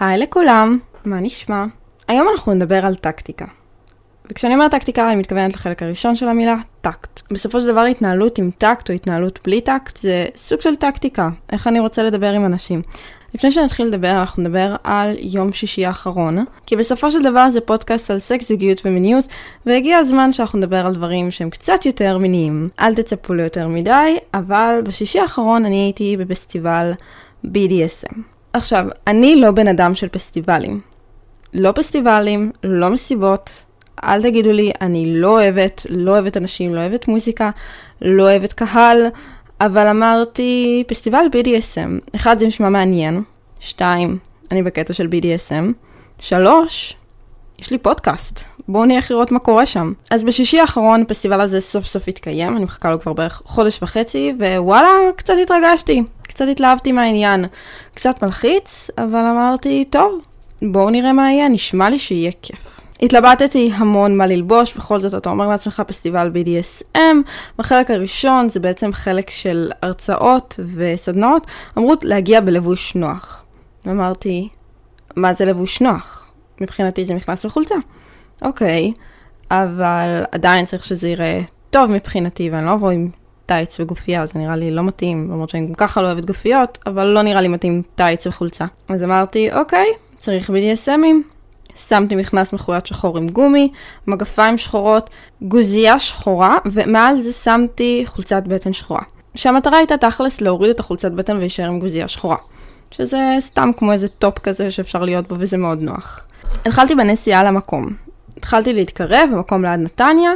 היי לכולם, מה נשמע? היום אנחנו נדבר על טקטיקה. וכשאני אומרת טקטיקה, אני מתכוונת לחלק הראשון של המילה, טקט. בסופו של דבר, התנהלות עם טקט או התנהלות בלי טקט זה סוג של טקטיקה, איך אני רוצה לדבר עם אנשים. לפני שנתחיל לדבר, אנחנו נדבר על יום שישי האחרון, כי בסופו של דבר זה פודקאסט על סקס, זוגיות ומיניות, והגיע הזמן שאנחנו נדבר על דברים שהם קצת יותר מיניים. אל תצפו ליותר מדי, אבל בשישי האחרון אני הייתי בפסטיבל BDSM. עכשיו, אני לא בן אדם של פסטיבלים. לא פסטיבלים, לא מסיבות, אל תגידו לי, אני לא אוהבת, לא אוהבת אנשים, לא אוהבת מוזיקה, לא אוהבת קהל, אבל אמרתי, פסטיבל BDSM, אחד, זה נשמע מעניין, שתיים, אני בקטע של BDSM, שלוש, יש לי פודקאסט, בואו נלך לראות מה קורה שם. אז בשישי האחרון הפסטיבל הזה סוף סוף התקיים, אני מחכה לו כבר בערך חודש וחצי, ווואלה, קצת התרגשתי, קצת התלהבתי מהעניין. קצת מלחיץ, אבל אמרתי, טוב, בואו נראה מה יהיה, נשמע לי שיהיה כיף. התלבטתי המון מה ללבוש, בכל זאת אתה אומר לעצמך פסטיבל BDSM, בחלק הראשון זה בעצם חלק של הרצאות וסדנאות, אמרו להגיע בלבוש נוח. ואמרתי, מה זה לבוש נוח? מבחינתי זה מכנס וחולצה. אוקיי, אבל עדיין צריך שזה יראה טוב מבחינתי, ואני לא אבוא עם טייץ וגופייה, זה נראה לי לא מתאים, למרות שאני גם ככה לא אוהבת גופיות, אבל לא נראה לי מתאים טייץ וחולצה. אז אמרתי, אוקיי, צריך BDSM ים. שמתי מכנס מחויט שחור עם גומי, מגפיים שחורות, גוזייה שחורה, ומעל זה שמתי חולצת בטן שחורה. שהמטרה הייתה תכלס להוריד את החולצת בטן ולהישאר עם גוזייה שחורה. שזה סתם כמו איזה טופ כזה שאפשר להיות בו וזה מאוד נוח. התחלתי בנסיעה למקום. התחלתי להתקרב במקום ליד נתניה,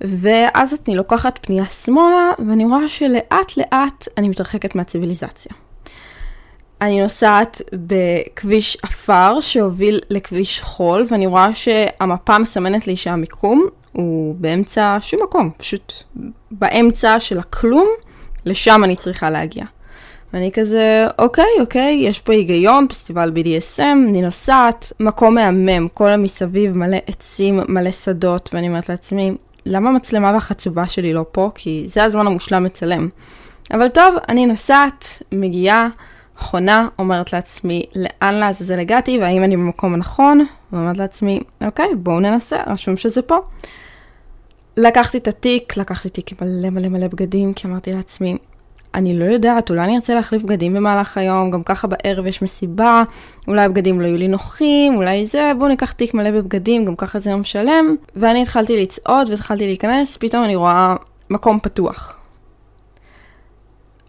ואז אני לוקחת פנייה שמאלה, ואני רואה שלאט לאט אני מתרחקת מהציוויליזציה. אני נוסעת בכביש עפר שהוביל לכביש חול, ואני רואה שהמפה מסמנת לי שהמיקום הוא באמצע שום מקום, פשוט באמצע של הכלום, לשם אני צריכה להגיע. ואני כזה, אוקיי, אוקיי, יש פה היגיון, פסטיבל BDSM, אני נוסעת, מקום מהמם, כל המסביב מלא עצים, מלא שדות, ואני אומרת לעצמי, למה המצלמה והחצובה שלי לא פה? כי זה הזמן המושלם לצלם. אבל טוב, אני נוסעת, מגיעה, חונה, אומרת לעצמי, לאן לעזאזל הגעתי, והאם אני במקום הנכון? ואומרת לעצמי, אוקיי, בואו ננסה, רשום שזה פה. לקחתי את התיק, לקחתי תיק מלא מלא מלא בגדים, כי אמרתי לעצמי, אני לא יודעת, אולי אני ארצה להחליף בגדים במהלך היום, גם ככה בערב יש מסיבה, אולי הבגדים לא יהיו לי נוחים, אולי זה, בואו ניקח תיק מלא בבגדים, גם ככה זה יום שלם. ואני התחלתי לצעוד והתחלתי להיכנס, פתאום אני רואה מקום פתוח.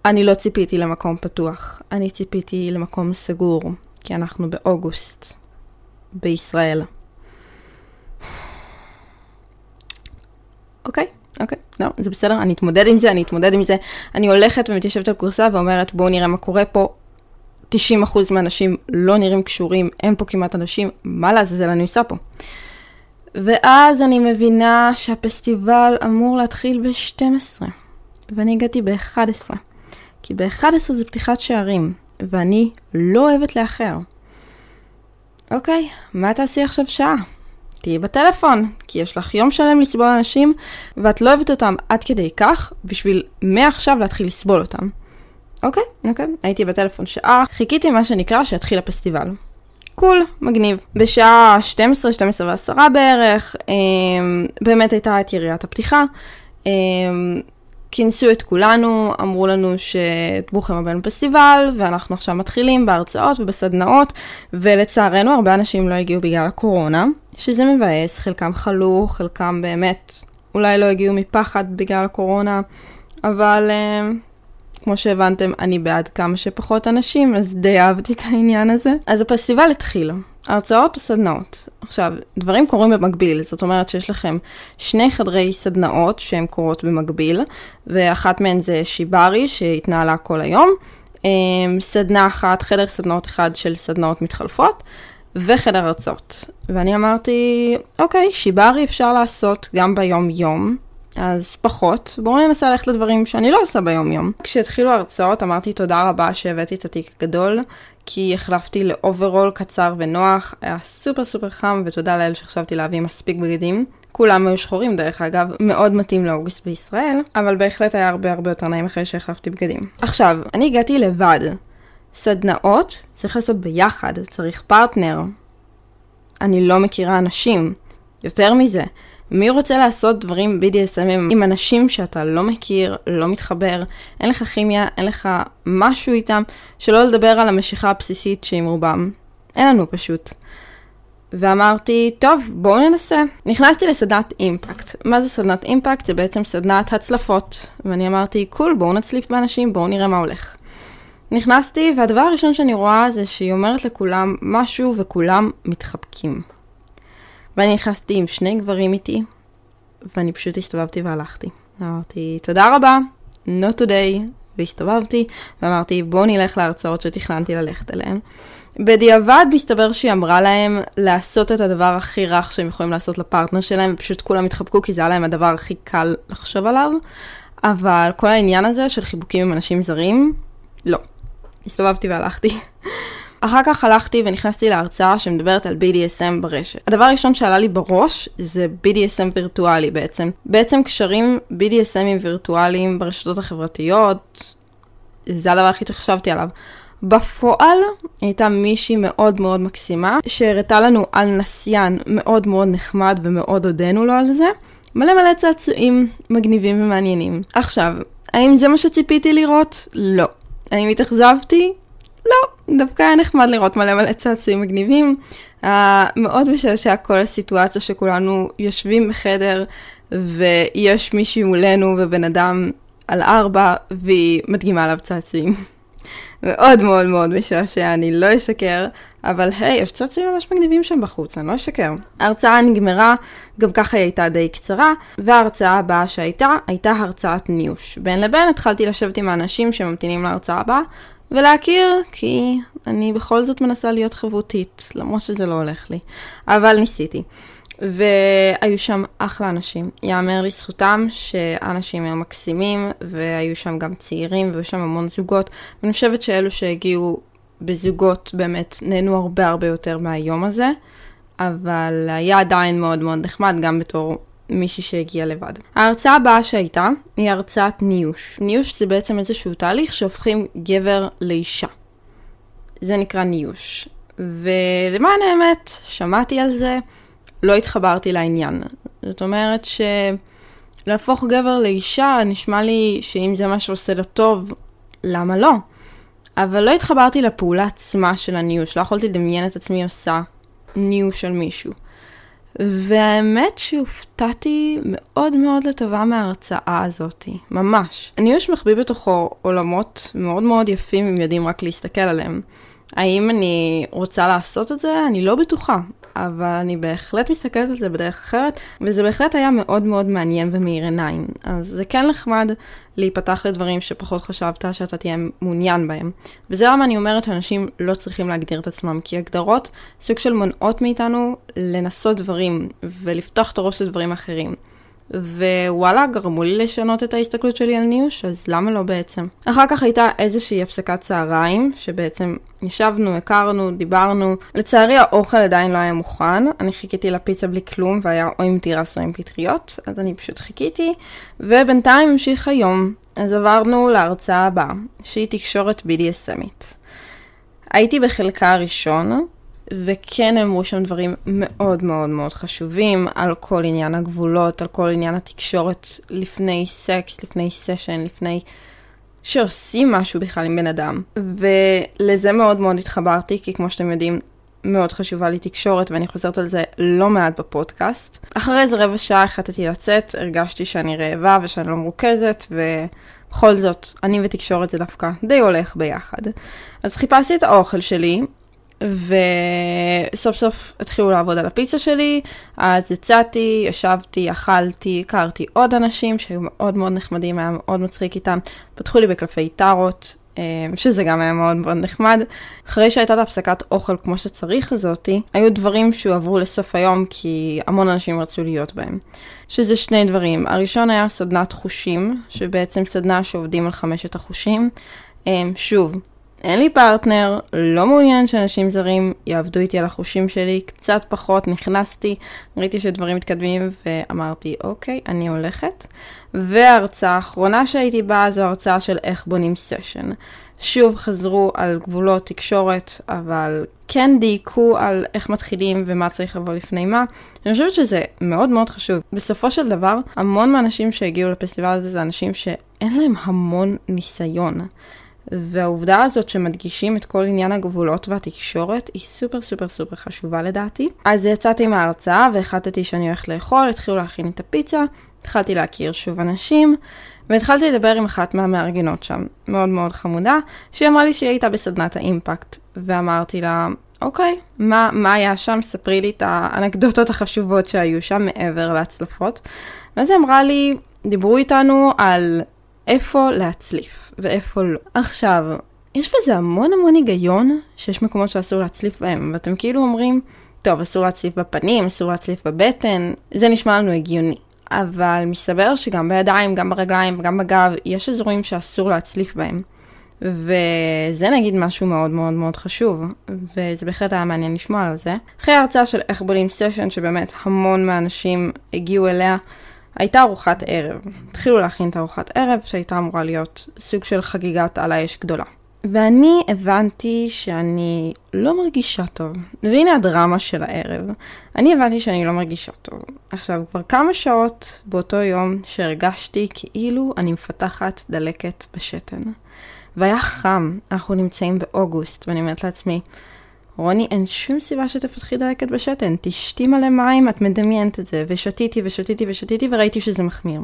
אני לא ציפיתי למקום פתוח, אני ציפיתי למקום סגור, כי אנחנו באוגוסט, בישראל. אוקיי, אוקיי, לא, זה בסדר, אני אתמודד עם זה, אני אתמודד עם זה. אני הולכת ומתיישבת על כורסה ואומרת, בואו נראה מה קורה פה. 90% מהאנשים לא נראים קשורים, אין פה כמעט אנשים, מה לעזאזל אני עושה פה? ואז אני מבינה שהפסטיבל אמור להתחיל ב-12, ואני הגעתי ב-11. כי ב-11 זה פתיחת שערים, ואני לא אוהבת לאחר. אוקיי, מה תעשי עכשיו שעה? תהיי בטלפון, כי יש לך יום שלם לסבול אנשים, ואת לא אוהבת אותם עד כדי כך, בשביל מעכשיו להתחיל לסבול אותם. אוקיי, אוקיי, הייתי בטלפון שעה, חיכיתי מה שנקרא שיתחיל הפסטיבל. קול, מגניב. בשעה 12, 12 ועשרה בערך, אה, באמת הייתה את יריית הפתיחה. כינסו את כולנו, אמרו לנו שברוכים הבאים לפסטיבל, ואנחנו עכשיו מתחילים בהרצאות ובסדנאות, ולצערנו הרבה אנשים לא הגיעו בגלל הקורונה, שזה מבאס, חלקם חלו, חלקם באמת אולי לא הגיעו מפחד בגלל הקורונה, אבל uh, כמו שהבנתם, אני בעד כמה שפחות אנשים, אז די אהבתי את העניין הזה. אז הפסטיבל התחיל. הרצאות או סדנאות. עכשיו, דברים קורים במקביל, זאת אומרת שיש לכם שני חדרי סדנאות שהן קורות במקביל, ואחת מהן זה שיברי שהתנהלה כל היום, אמ, סדנה אחת, חדר סדנאות אחד של סדנאות מתחלפות, וחדר הרצאות. ואני אמרתי, אוקיי, שיברי אפשר לעשות גם ביום-יום, אז פחות. בואו ננסה ללכת לדברים שאני לא עושה ביום-יום. כשהתחילו ההרצאות אמרתי תודה רבה שהבאתי את התיק הגדול, כי החלפתי לאוברול קצר ונוח, היה סופר סופר חם, ותודה לאל שחשבתי להביא מספיק בגדים. כולם היו שחורים דרך אגב, מאוד מתאים לאוגוסט בישראל, אבל בהחלט היה הרבה הרבה יותר נעים אחרי שהחלפתי בגדים. עכשיו, אני הגעתי לבד. סדנאות צריך לעשות ביחד, צריך פרטנר. אני לא מכירה אנשים. יותר מזה, מי רוצה לעשות דברים BDSM עם אנשים שאתה לא מכיר, לא מתחבר, אין לך כימיה, אין לך משהו איתם, שלא לדבר על המשיכה הבסיסית שעם רובם. אין לנו פשוט. ואמרתי, טוב, בואו ננסה. נכנסתי לסדנת אימפקט. מה זה סדנת אימפקט? זה בעצם סדנת הצלפות. ואני אמרתי, קול, בואו נצליף באנשים, בואו נראה מה הולך. נכנסתי, והדבר הראשון שאני רואה זה שהיא אומרת לכולם משהו וכולם מתחבקים. ואני נכנסתי עם שני גברים איתי, ואני פשוט הסתובבתי והלכתי. אמרתי, תודה רבה, not today, והסתובבתי, ואמרתי, בואו נלך להרצאות שתכננתי ללכת אליהן. בדיעבד מסתבר שהיא אמרה להם לעשות את הדבר הכי רך שהם יכולים לעשות לפרטנר שלהם, ופשוט כולם התחבקו כי זה היה להם הדבר הכי קל לחשוב עליו, אבל כל העניין הזה של חיבוקים עם אנשים זרים, לא. הסתובבתי והלכתי. אחר כך הלכתי ונכנסתי להרצאה שמדברת על BDSM ברשת. הדבר הראשון שעלה לי בראש זה BDSM וירטואלי בעצם. בעצם קשרים BDSMים וירטואליים ברשתות החברתיות, זה הדבר הכי שחשבתי עליו. בפועל הייתה מישהי מאוד מאוד מקסימה, שהראתה לנו על נסיין מאוד מאוד נחמד ומאוד הודינו לו על זה. מלא מלא צעצועים מגניבים ומעניינים. עכשיו, האם זה מה שציפיתי לראות? לא. האם התאכזבתי? לא, דווקא היה נחמד לראות מלא מלא צעצועים מגניבים. Uh, מאוד משעשע כל הסיטואציה שכולנו יושבים בחדר ויש מישהי מולנו ובן אדם על ארבע והיא מדגימה עליו צעצועים. מאוד מאוד מאוד משעשע, אני לא אשקר, אבל היי, יש צעצועים ממש מגניבים שם בחוץ, אני לא אשקר. ההרצאה נגמרה, גם ככה היא הייתה די קצרה, וההרצאה הבאה שהייתה, הייתה הרצאת ניוש. בין לבין התחלתי לשבת עם האנשים שממתינים להרצאה הבאה, ולהכיר, כי אני בכל זאת מנסה להיות חברותית, למרות שזה לא הולך לי. אבל ניסיתי. והיו שם אחלה אנשים. יאמר לזכותם שהאנשים היו מקסימים, והיו שם גם צעירים, והיו שם המון זוגות. ואני חושבת שאלו שהגיעו בזוגות באמת נהנו הרבה הרבה יותר מהיום הזה, אבל היה עדיין מאוד מאוד נחמד, גם בתור מישהי שהגיעה לבד. ההרצאה הבאה שהייתה היא הרצאת ניוש. ניוש זה בעצם איזשהו תהליך שהופכים גבר לאישה. זה נקרא ניוש. ולמען האמת, שמעתי על זה, לא התחברתי לעניין. זאת אומרת שלהפוך גבר לאישה נשמע לי שאם זה מה שעושה לו טוב, למה לא? אבל לא התחברתי לפעולה עצמה של הניוש, לא יכולתי לדמיין את עצמי עושה ניוש על מישהו. והאמת שהופתעתי מאוד מאוד לטובה מההרצאה הזאת, ממש. הניוש מחביא בתוכו עולמות מאוד מאוד יפים אם יודעים רק להסתכל עליהם. האם אני רוצה לעשות את זה? אני לא בטוחה. אבל אני בהחלט מסתכלת על זה בדרך אחרת, וזה בהחלט היה מאוד מאוד מעניין ומאיר עיניים. אז זה כן נחמד להיפתח לדברים שפחות חשבת שאתה תהיה מעוניין בהם. וזה למה אני אומרת שאנשים לא צריכים להגדיר את עצמם, כי הגדרות סוג של מונעות מאיתנו לנסות דברים ולפתוח את הראש לדברים אחרים. ווואלה, גרמו לי לשנות את ההסתכלות שלי על ניוש, אז למה לא בעצם? אחר כך הייתה איזושהי הפסקת צהריים, שבעצם ישבנו, הכרנו, דיברנו. לצערי האוכל עדיין לא היה מוכן, אני חיכיתי לפיצה בלי כלום, והיה או עם תירס או עם פטריות, אז אני פשוט חיכיתי, ובינתיים המשיך היום. אז עברנו להרצאה הבאה, שהיא תקשורת BDSMית. הייתי בחלקה הראשון, וכן אמרו שם דברים מאוד מאוד מאוד חשובים על כל עניין הגבולות, על כל עניין התקשורת לפני סקס, לפני סשן, לפני שעושים משהו בכלל עם בן אדם. ולזה מאוד מאוד התחברתי, כי כמו שאתם יודעים, מאוד חשובה לי תקשורת, ואני חוזרת על זה לא מעט בפודקאסט. אחרי איזה רבע שעה החלטתי לצאת, הרגשתי שאני רעבה ושאני לא מרוכזת, ובכל זאת, אני ותקשורת זה דווקא די הולך ביחד. אז חיפשתי את האוכל שלי, וסוף סוף התחילו לעבוד על הפיצה שלי, אז יצאתי, ישבתי, אכלתי, הכרתי עוד אנשים שהיו מאוד מאוד נחמדים, היה מאוד מצחיק איתם, פתחו לי בקלפי טארות, אה, שזה גם היה מאוד מאוד נחמד. אחרי שהייתה את הפסקת אוכל כמו שצריך הזאתי, היו דברים שהועברו לסוף היום כי המון אנשים רצו להיות בהם. שזה שני דברים. הראשון היה סדנת חושים, שבעצם סדנה שעובדים על חמשת החושים. אה, שוב, אין לי פרטנר, לא מעוניין שאנשים זרים יעבדו איתי על החושים שלי, קצת פחות, נכנסתי, ראיתי שדברים מתקדמים ואמרתי, אוקיי, אני הולכת. וההרצאה האחרונה שהייתי בה זו הרצאה של איך בונים סשן. שוב חזרו על גבולות תקשורת, אבל כן דייקו על איך מתחילים ומה צריך לבוא לפני מה. אני חושבת שזה מאוד מאוד חשוב. בסופו של דבר, המון מהאנשים שהגיעו לפסטיבל הזה זה אנשים שאין להם המון ניסיון. והעובדה הזאת שמדגישים את כל עניין הגבולות והתקשורת היא סופר סופר סופר חשובה לדעתי. אז יצאתי מההרצאה והחלטתי שאני הולכת לאכול, התחילו להכין את הפיצה, התחלתי להכיר שוב אנשים, והתחלתי לדבר עם אחת מהמארגנות שם, מאוד מאוד חמודה, שהיא אמרה לי שהיא הייתה בסדנת האימפקט, ואמרתי לה, אוקיי, מה, מה היה שם? ספרי לי את האנקדוטות החשובות שהיו שם מעבר להצלפות. ואז היא אמרה לי, דיברו איתנו על איפה להצליף ואיפה לא. עכשיו, יש בזה המון המון היגיון שיש מקומות שאסור להצליף בהם, ואתם כאילו אומרים, טוב, אסור להצליף בפנים, אסור להצליף בבטן, זה נשמע לנו הגיוני. אבל מסתבר שגם בידיים, גם ברגליים וגם בגב, יש אזורים שאסור להצליף בהם. וזה נגיד משהו מאוד מאוד מאוד חשוב, וזה בהחלט היה מעניין לשמוע על זה. אחרי ההרצאה של איך בונים סשן, שבאמת המון מהאנשים הגיעו אליה, הייתה ארוחת ערב. התחילו להכין את ארוחת ערב, שהייתה אמורה להיות סוג של חגיגת על האש גדולה. ואני הבנתי שאני לא מרגישה טוב. והנה הדרמה של הערב. אני הבנתי שאני לא מרגישה טוב. עכשיו, כבר כמה שעות באותו יום שהרגשתי כאילו אני מפתחת דלקת בשתן. והיה חם, אנחנו נמצאים באוגוסט, ואני אומרת לעצמי, רוני, אין שום סיבה שתפתחי דלקת בשתן, תשתי מלא מים, את מדמיינת את זה, ושתיתי ושתיתי ושתיתי וראיתי שזה מחמיר.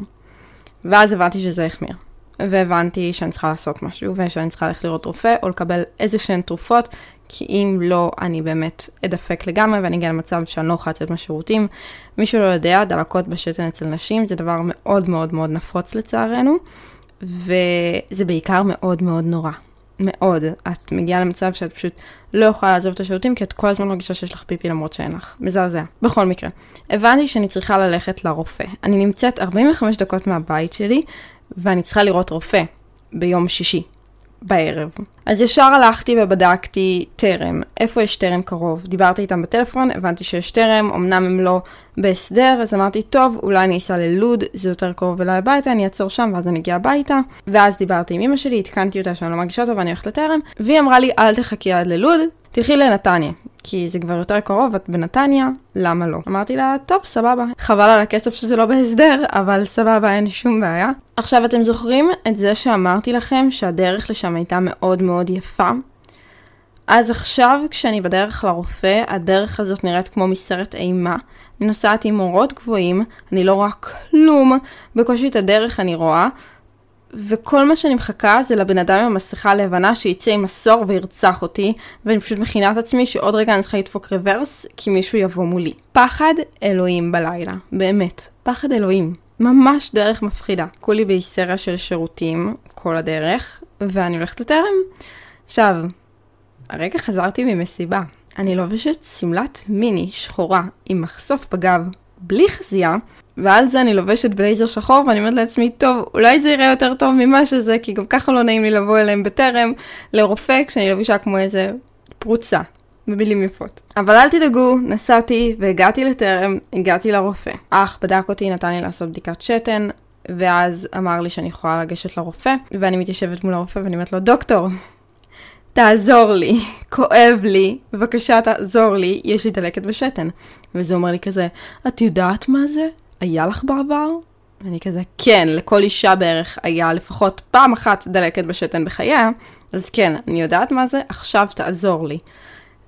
ואז הבנתי שזה החמיר. והבנתי שאני צריכה לעשות משהו, ושאני צריכה ללכת לראות רופא, או לקבל איזה שהן תרופות, כי אם לא, אני באמת אדפק לגמרי, ואני אגיע למצב שאני לא יכולה לצאת מהשירותים. מי שלא יודע, דלקות בשתן אצל נשים זה דבר מאוד מאוד מאוד נפוץ לצערנו, וזה בעיקר מאוד מאוד נורא. מאוד. את מגיעה למצב שאת פשוט לא יכולה לעזוב את השירותים, כי את כל הזמן מרגישה שיש לך פיפי למרות שאין לך. מזעזע. בכל מקרה, הבנתי שאני צריכה ללכת לרופא. אני נמצאת 45 דקות מהבית שלי, ואני צריכה לראות רופא ביום שישי. בערב. אז ישר הלכתי ובדקתי טרם, איפה יש טרם קרוב. דיברתי איתם בטלפון, הבנתי שיש טרם, אמנם הם לא בהסדר, אז אמרתי, טוב, אולי אני אסע ללוד, זה יותר קרוב אליי הביתה, אני אעצור שם ואז אני אגיע הביתה. ואז דיברתי עם אמא שלי, עדכנתי אותה שאני לא מרגישה טוב ואני הולכת לטרם, והיא אמרה לי, אל תחכי עד ללוד, תלכי לנתניה. כי זה כבר יותר קרוב, את בנתניה, למה לא? אמרתי לה, טוב, סבבה. חבל על הכסף שזה לא בהסדר, אבל סבבה, אין שום בעיה. עכשיו, אתם זוכרים את זה שאמרתי לכם שהדרך לשם הייתה מאוד מאוד יפה? אז עכשיו, כשאני בדרך לרופא, הדרך הזאת נראית כמו מסרט אימה. אני נוסעת עם אורות גבוהים, אני לא רואה כלום, בקושי את הדרך אני רואה, וכל מה שאני מחכה זה לבן אדם עם המסכה הלבנה שיצא עם מסור וירצח אותי, ואני פשוט מכינה את עצמי שעוד רגע אני צריכה לדפוק רוורס, כי מישהו יבוא מולי. פחד אלוהים בלילה, באמת, פחד אלוהים. ממש דרך מפחידה. כולי בהיסטריה של שירותים כל הדרך, ואני הולכת לטרם. עכשיו, הרגע חזרתי ממסיבה. אני לובשת שמלת מיני שחורה עם מחשוף בגב, בלי חזייה, ועל זה אני לובשת בלייזר שחור, ואני אומרת לעצמי, טוב, אולי זה יראה יותר טוב ממה שזה, כי גם ככה לא נעים לי לבוא אליהם בטרם, לרופא, כשאני לובשה כמו איזה פרוצה, במילים יפות. אבל אל תדאגו, נסעתי והגעתי לטרם, הגעתי לרופא. אח בדק אותי, נתן לי לעשות בדיקת שתן, ואז אמר לי שאני יכולה לגשת לרופא, ואני מתיישבת מול הרופא ואני אומרת לו, דוקטור, תעזור לי, כואב לי, בבקשה תעזור לי, יש לי דלקת בשתן. וזה אומר לי כזה, את יודעת מה זה? היה לך בעבר? ואני כזה, כן, לכל אישה בערך היה לפחות פעם אחת דלקת בשתן בחייה, אז כן, אני יודעת מה זה, עכשיו תעזור לי.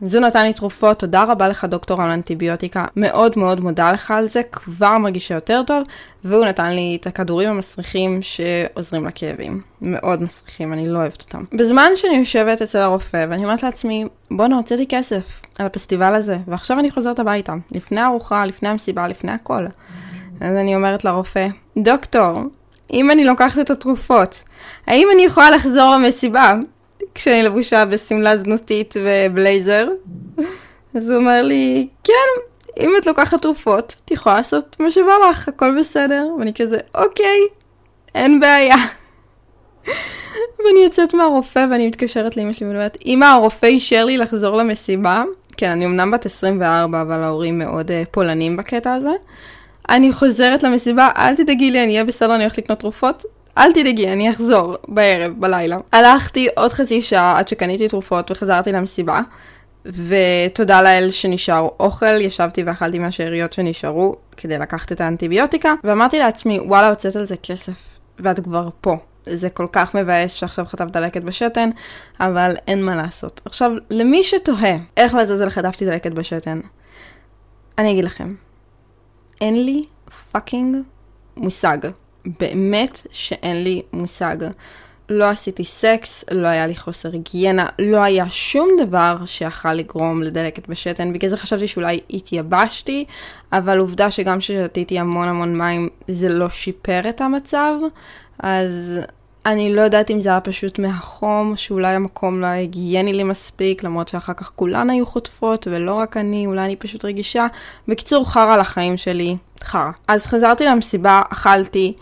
זו נתן לי תרופות, תודה רבה לך דוקטור על אנטיביוטיקה, מאוד מאוד מודה לך על זה, כבר מרגישה יותר טוב, והוא נתן לי את הכדורים המסריחים שעוזרים לכאבים. מאוד מסריחים, אני לא אוהבת אותם. בזמן שאני יושבת אצל הרופא, ואני אומרת לעצמי, בואנה, הוצאתי כסף על הפסטיבל הזה, ועכשיו אני חוזרת הביתה, לפני הארוחה, לפני המסיבה, לפני הכל. אז אני אומרת לרופא, דוקטור, אם אני לוקחת את התרופות, האם אני יכולה לחזור למסיבה כשאני לבושה בשמלה זנותית ובלייזר? אז הוא אומר לי, כן, אם את לוקחת תרופות, את יכולה לעשות מה שבא לך, הכל בסדר. ואני כזה, אוקיי, אין בעיה. ואני יוצאת מהרופא ואני מתקשרת לאמא שלי ואני אומרת, אמא, הרופא אישר לי לחזור למסיבה. כן, אני אמנם בת 24, אבל ההורים מאוד uh, פולנים בקטע הזה. אני חוזרת למסיבה, אל תדאגי לי, אני אהיה בסדר, אני הולכת לקנות תרופות. אל תדאגי, אני אחזור בערב, בלילה. הלכתי עוד חצי שעה עד שקניתי תרופות וחזרתי למסיבה. ותודה לאל שנשאר אוכל, ישבתי ואכלתי מהשאריות שנשארו כדי לקחת את האנטיביוטיקה, ואמרתי לעצמי, וואלה, הוצאת על זה כסף, ואת כבר פה. זה כל כך מבאס שעכשיו חטפת דלקת בשתן, אבל אין מה לעשות. עכשיו, למי שתוהה איך לעזאזל חטפתי דלקת בשתן, אני אגיד לכם, אין לי fucking מושג. באמת שאין לי מושג. לא עשיתי סקס, לא היה לי חוסר היגיינה, לא היה שום דבר שיכל לגרום לדלקת בשתן, בגלל זה חשבתי שאולי התייבשתי, אבל עובדה שגם כששתיתי המון המון מים זה לא שיפר את המצב, אז אני לא יודעת אם זה היה פשוט מהחום, שאולי המקום לא היה היגייני לי מספיק, למרות שאחר כך כולן היו חוטפות, ולא רק אני, אולי אני פשוט רגישה. בקיצור, חרא לחיים שלי, חרא. אז חזרתי למסיבה, אכלתי,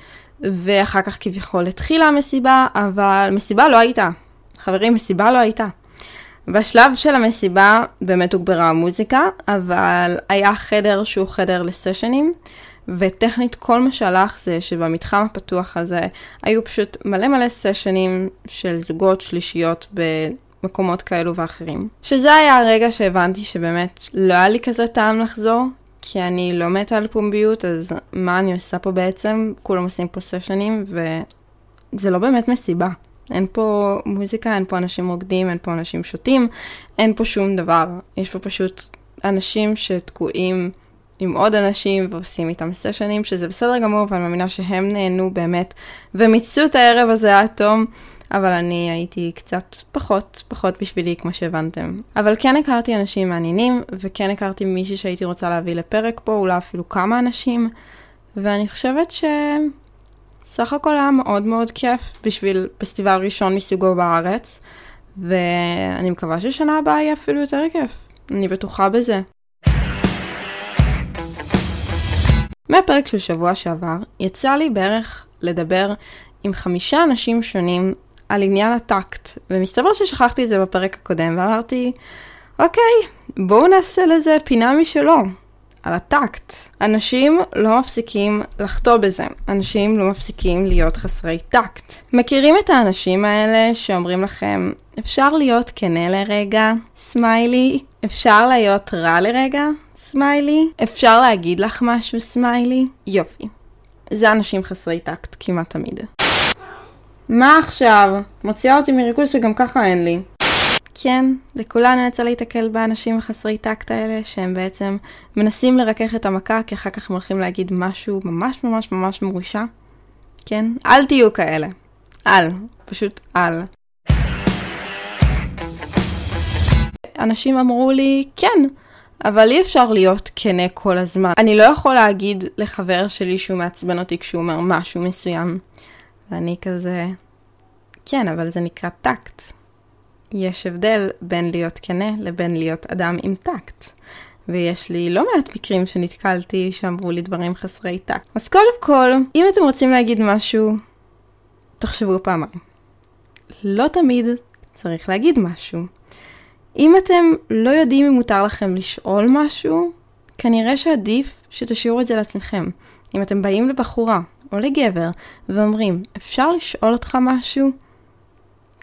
ואחר כך כביכול התחילה המסיבה, אבל מסיבה לא הייתה. חברים, מסיבה לא הייתה. בשלב של המסיבה באמת הוגברה המוזיקה, אבל היה חדר שהוא חדר לסשנים. וטכנית כל מה שהלך זה שבמתחם הפתוח הזה היו פשוט מלא מלא סשנים של זוגות שלישיות במקומות כאלו ואחרים. שזה היה הרגע שהבנתי שבאמת לא היה לי כזה טעם לחזור, כי אני לא מתה על פומביות, אז מה אני עושה פה בעצם? כולם עושים פה סשנים, וזה לא באמת מסיבה. אין פה מוזיקה, אין פה אנשים רוקדים, אין פה אנשים שותים, אין פה שום דבר. יש פה פשוט אנשים שתקועים עם עוד אנשים ועושים איתם סשנים, שזה בסדר גמור, ואני מאמינה שהם נהנו באמת, ומיצו את הערב הזה עד תום. אבל אני הייתי קצת פחות, פחות בשבילי, כמו שהבנתם. אבל כן הכרתי אנשים מעניינים, וכן הכרתי מישהי שהייתי רוצה להביא לפרק פה, אולי אפילו כמה אנשים, ואני חושבת ש... סך הכל היה מאוד מאוד כיף בשביל פסטיבל ראשון מסוגו בארץ, ואני מקווה ששנה הבאה יהיה אפילו יותר כיף. אני בטוחה בזה. מהפרק של שבוע שעבר, יצא לי בערך לדבר עם חמישה אנשים שונים על עניין הטקט, ומסתבר ששכחתי את זה בפרק הקודם, ואמרתי, אוקיי, בואו נעשה לזה פינה משלו, על הטקט. אנשים לא מפסיקים לחטוא בזה, אנשים לא מפסיקים להיות חסרי טקט. מכירים את האנשים האלה שאומרים לכם, אפשר להיות כנה לרגע, סמיילי, אפשר להיות רע לרגע, סמיילי, אפשר להגיד לך משהו, סמיילי, יופי. זה אנשים חסרי טקט כמעט תמיד. מה עכשיו? מוציאה אותי מריכוז שגם ככה אין לי. כן, לכולנו יצא להיתקל באנשים החסרי טקט האלה, שהם בעצם מנסים לרכך את המכה, כי אחר כך הם הולכים להגיד משהו ממש ממש ממש מרושע. כן? אל תהיו כאלה. אל. פשוט אל. אנשים אמרו לי, כן, אבל אי אפשר להיות כנה כל הזמן. אני לא יכול להגיד לחבר שלי שהוא מעצבן אותי כשהוא אומר משהו מסוים. ואני כזה, כן, אבל זה נקרא טקט. יש הבדל בין להיות כנה לבין להיות אדם עם טקט. ויש לי לא מעט מקרים שנתקלתי שאמרו לי דברים חסרי טקט. אז קודם כל, אם אתם רוצים להגיד משהו, תחשבו פעמיים. לא תמיד צריך להגיד משהו. אם אתם לא יודעים אם מותר לכם לשאול משהו, כנראה שעדיף שתשאירו את זה לעצמכם. אם אתם באים לבחורה או לגבר ואומרים, אפשר לשאול אותך משהו?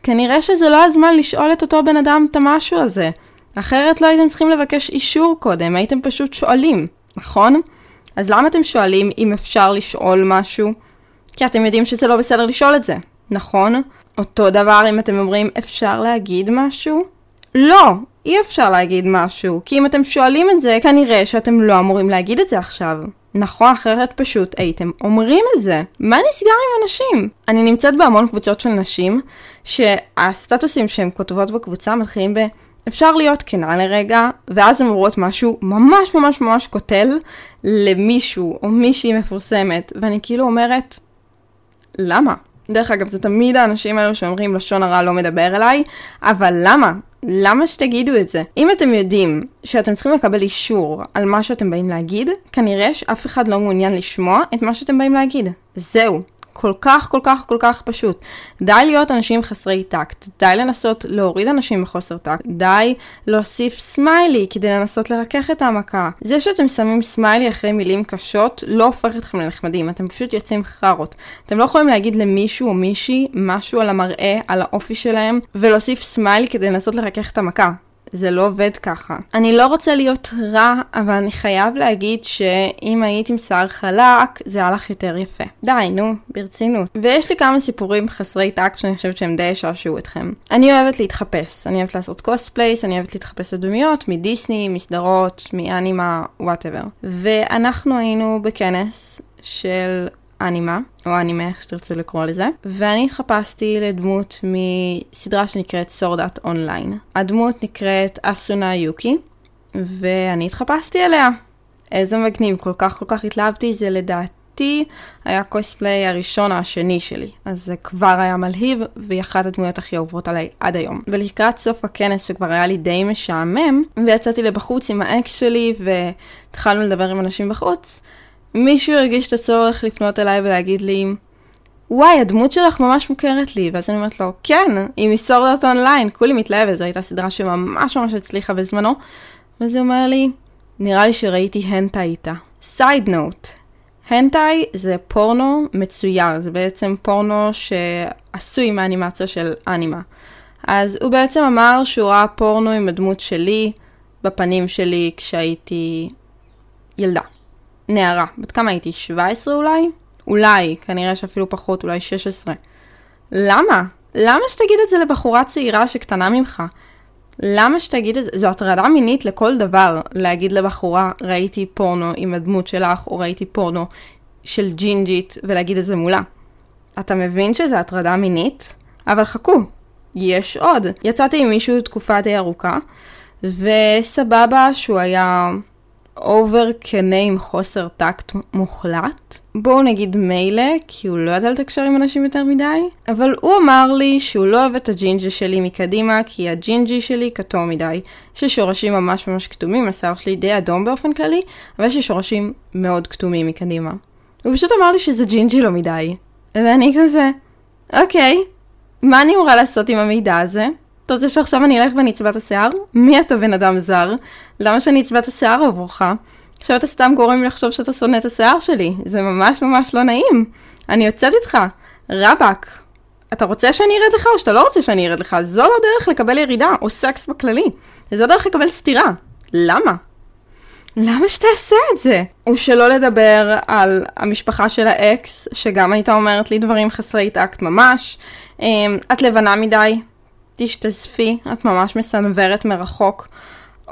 כנראה שזה לא הזמן לשאול את אותו בן אדם את המשהו הזה. אחרת לא הייתם צריכים לבקש אישור קודם, הייתם פשוט שואלים, נכון? אז למה אתם שואלים אם אפשר לשאול משהו? כי אתם יודעים שזה לא בסדר לשאול את זה, נכון? אותו דבר אם אתם אומרים אפשר להגיד משהו? לא, אי אפשר להגיד משהו, כי אם אתם שואלים את זה, כנראה שאתם לא אמורים להגיד את זה עכשיו. נכון, אחרת פשוט הייתם אומרים את זה. מה נסגר עם אנשים? אני נמצאת בהמון קבוצות של נשים, שהסטטוסים שהן כותבות בקבוצה מתחילים ב... אפשר להיות כנה לרגע, ואז הן אומרות משהו ממש ממש ממש קוטל למישהו או מישהי מפורסמת, ואני כאילו אומרת, למה? דרך אגב, זה תמיד האנשים האלו שאומרים לשון הרע לא מדבר אליי, אבל למה? למה שתגידו את זה? אם אתם יודעים שאתם צריכים לקבל אישור על מה שאתם באים להגיד, כנראה שאף אחד לא מעוניין לשמוע את מה שאתם באים להגיד. זהו. כל כך, כל כך, כל כך פשוט. די להיות אנשים חסרי טקט, די לנסות להוריד אנשים בחוסר טקט, די להוסיף סמיילי כדי לנסות לרכך את המכה. זה שאתם שמים סמיילי אחרי מילים קשות, לא הופך אתכם לנחמדים, אתם פשוט יוצאים חארות. אתם לא יכולים להגיד למישהו או מישהי משהו על המראה, על האופי שלהם, ולהוסיף סמיילי כדי לנסות לרכך את המכה. זה לא עובד ככה. אני לא רוצה להיות רע, אבל אני חייב להגיד שאם היית עם שיער חלק, זה היה לך יותר יפה. די, נו, ברצינות. ויש לי כמה סיפורים חסרי טקט שאני חושבת שהם די ישעשעו אתכם. אני אוהבת להתחפש, אני אוהבת לעשות cosplays, אני אוהבת להתחפש לדמויות מדיסני, מסדרות, מאנימה, whatever. ואנחנו היינו בכנס של אנימה, או אנימה, איך שתרצו לקרוא לזה, ואני התחפשתי לדמות מסדרה שנקראת Sword Art Online. הדמות נקראת אסונה יוקי, ואני התחפשתי אליה. איזה מגניב, כל כך כל כך התלהבתי, זה לדעתי היה קוספליי הראשון או השני שלי, אז זה כבר היה מלהיב, והיא אחת הדמויות הכי אהובות עליי עד היום. ולקראת סוף הכנס, שכבר היה לי די משעמם, ויצאתי לבחוץ עם האקס שלי, והתחלנו לדבר עם אנשים בחוץ, מישהו הרגיש את הצורך לפנות אליי ולהגיד לי, וואי, הדמות שלך ממש מוכרת לי. ואז אני אומרת לו, כן, היא מ Sword Art Online, כולי מתלהבת, זו הייתה סדרה שממש ממש הצליחה בזמנו. ואז הוא אומר לי, נראה לי שראיתי הנטאי איתה. side note, הנטאי זה פורנו מצויר, זה בעצם פורנו שעשוי מאנימציה של אנימה. אז הוא בעצם אמר שהוא ראה פורנו עם הדמות שלי, בפנים שלי כשהייתי ילדה. נערה. בת כמה הייתי? 17 אולי? אולי, כנראה שאפילו פחות, אולי 16. למה? למה שתגיד את זה לבחורה צעירה שקטנה ממך? למה שתגיד את זה? זו הטרדה מינית לכל דבר, להגיד לבחורה, ראיתי פורנו עם הדמות שלך, או ראיתי פורנו של ג'ינג'ית, ולהגיד את זה מולה. אתה מבין שזה הטרדה מינית? אבל חכו, יש עוד. יצאתי עם מישהו תקופה די ארוכה, וסבבה שהוא היה over כנה עם חוסר טקט מוחלט. בואו נגיד מילא, כי הוא לא ידע לתקשר עם אנשים יותר מדי, אבל הוא אמר לי שהוא לא אוהב את הג'ינג'י שלי מקדימה, כי הג'ינג'י שלי כתום מדי. יש לי שורשים ממש ממש כתומים, השיער שלי די אדום באופן כללי, אבל יש לי שורשים מאוד כתומים מקדימה. הוא פשוט אמר לי שזה ג'ינג'י לא מדי. ואני כזה, אוקיי, מה אני אמורה לעשות עם המידע הזה? אתה רוצה שעכשיו אני אלך ואני אצבע את השיער? מי אתה בן אדם זר? למה שאני אצבע את השיער עבורך? עכשיו אתה סתם גורם לי לחשוב שאתה שונא את השיער שלי. זה ממש ממש לא נעים. אני יוצאת איתך. רבאק. אתה רוצה שאני ארד לך או שאתה לא רוצה שאני ארד לך? זו לא דרך לקבל ירידה, או סקס בכללי. זו דרך לקבל סטירה. למה? למה שתעשה את זה? ושלא לדבר על המשפחה של האקס, שגם הייתה אומרת לי דברים חסרי טקט ממש. אמ, את לבנה מדי, תשתזפי, את ממש מסנוורת מרחוק.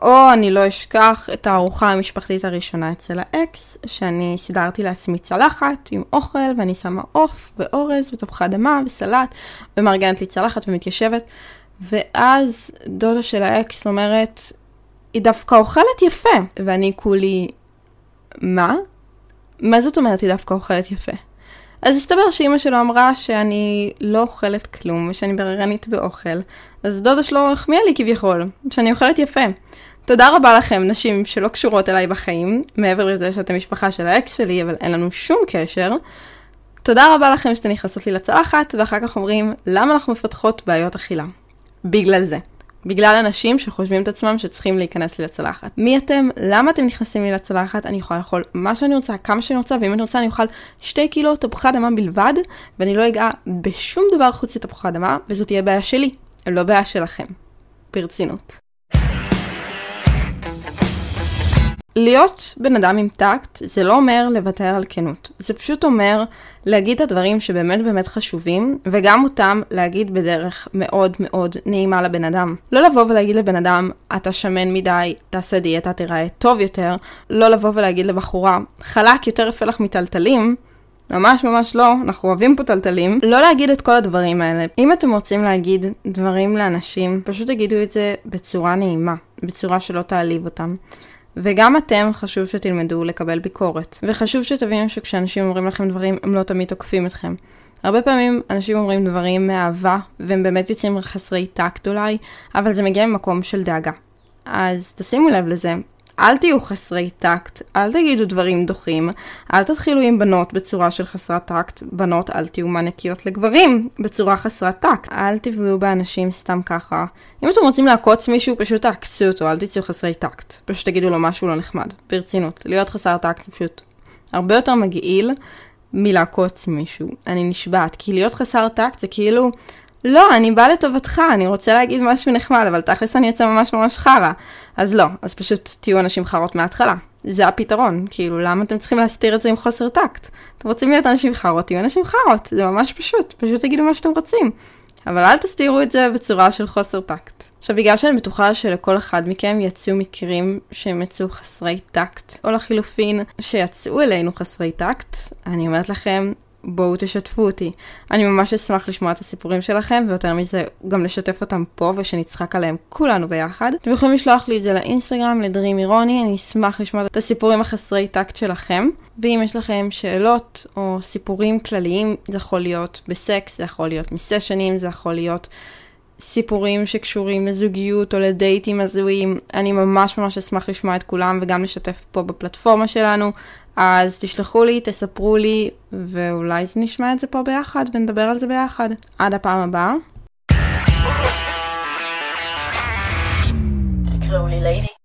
או אני לא אשכח את הארוחה המשפחתית הראשונה אצל האקס, שאני סידרתי לעצמי צלחת עם אוכל, ואני שמה עוף ואורז ותפוחי אדמה וסלט, ומארגנת לי צלחת ומתיישבת. ואז דודה של האקס אומרת, היא דווקא אוכלת יפה. ואני כולי, מה? מה זאת אומרת היא דווקא אוכלת יפה? אז הסתבר שאימא שלו אמרה שאני לא אוכלת כלום ושאני בררנית באוכל. אז דודה שלו החמיאה לי כביכול, שאני אוכלת יפה. תודה רבה לכם, נשים שלא קשורות אליי בחיים, מעבר לזה שאתם משפחה של האקס שלי, אבל אין לנו שום קשר. תודה רבה לכם שאתם נכנסות לי לצלחת, ואחר כך אומרים, למה אנחנו מפתחות בעיות אכילה? בגלל זה. בגלל אנשים שחושבים את עצמם שצריכים להיכנס לי לצלחת. מי אתם? למה אתם נכנסים לי לצלחת? אני יכולה לאכול מה שאני רוצה, כמה שאני רוצה, ואם אני רוצה אני אוכל שתי קילו תפוחי אדמה בלבד, ואני לא אגע בשום דבר חוץ לתפוחי אדמה, וזאת תהיה בעיה שלי, לא בעיה שלכם. ברצינות. להיות בן אדם עם טקט זה לא אומר לוותר על כנות, זה פשוט אומר להגיד את הדברים שבאמת באמת חשובים, וגם אותם להגיד בדרך מאוד מאוד נעימה לבן אדם. לא לבוא ולהגיד לבן אדם, אתה שמן מדי, תעשה דיאטה, תיראה טוב יותר, לא לבוא ולהגיד לבחורה, חלק יותר יפה לך מטלטלים, ממש ממש לא, אנחנו אוהבים פה טלטלים. לא להגיד את כל הדברים האלה. אם אתם רוצים להגיד דברים לאנשים, פשוט תגידו את זה בצורה נעימה, בצורה שלא תעליב אותם. וגם אתם חשוב שתלמדו לקבל ביקורת. וחשוב שתבינו שכשאנשים אומרים לכם דברים, הם לא תמיד תוקפים אתכם. הרבה פעמים אנשים אומרים דברים מאהבה, והם באמת יוצאים חסרי טקט אולי, אבל זה מגיע ממקום של דאגה. אז תשימו לב לזה. אל תהיו חסרי טקט, אל תגידו דברים דוחים, אל תתחילו עם בנות בצורה של חסרת טקט, בנות אל תהיו מניאקיות לגברים בצורה חסרת טקט, אל תפגעו באנשים סתם ככה. אם אתם רוצים לעקוץ מישהו, פשוט תעקצו אותו, אל תצאו חסרי טקט. פשוט תגידו לו משהו לא נחמד, ברצינות. להיות חסר טקט זה פשוט הרבה יותר מגעיל מלעקוץ מישהו. אני נשבעת, כי להיות חסר טקט זה כאילו... לא, אני באה לטובתך, אני רוצה להגיד משהו נחמד, אבל תכלס אני יוצא ממש ממש חרא. אז לא, אז פשוט תהיו אנשים חארות מההתחלה. זה הפתרון, כאילו, למה אתם צריכים להסתיר את זה עם חוסר טקט? אתם רוצים להיות אנשים חארות, תהיו אנשים חארות, זה ממש פשוט, פשוט תגידו מה שאתם רוצים. אבל אל תסתירו את זה בצורה של חוסר טקט. עכשיו, בגלל שאני בטוחה שלכל אחד מכם יצאו מקרים שהם יצאו חסרי טקט, או לחילופין, שיצאו אלינו חסרי טקט, אני אומרת לכם, בואו תשתפו אותי. אני ממש אשמח לשמוע את הסיפורים שלכם, ויותר מזה, גם לשתף אותם פה ושנצחק עליהם כולנו ביחד. אתם יכולים לשלוח לי את זה לאינסטגרם, לדרים אירוני, אני אשמח לשמוע את הסיפורים החסרי טקט שלכם. ואם יש לכם שאלות או סיפורים כלליים, זה יכול להיות בסקס, זה יכול להיות מסשנים, זה יכול להיות... סיפורים שקשורים לזוגיות או לדייטים הזויים, אני ממש ממש אשמח לשמוע את כולם וגם לשתף פה בפלטפורמה שלנו. אז תשלחו לי, תספרו לי, ואולי נשמע את זה פה ביחד ונדבר על זה ביחד. עד הפעם הבאה. תקראו לי.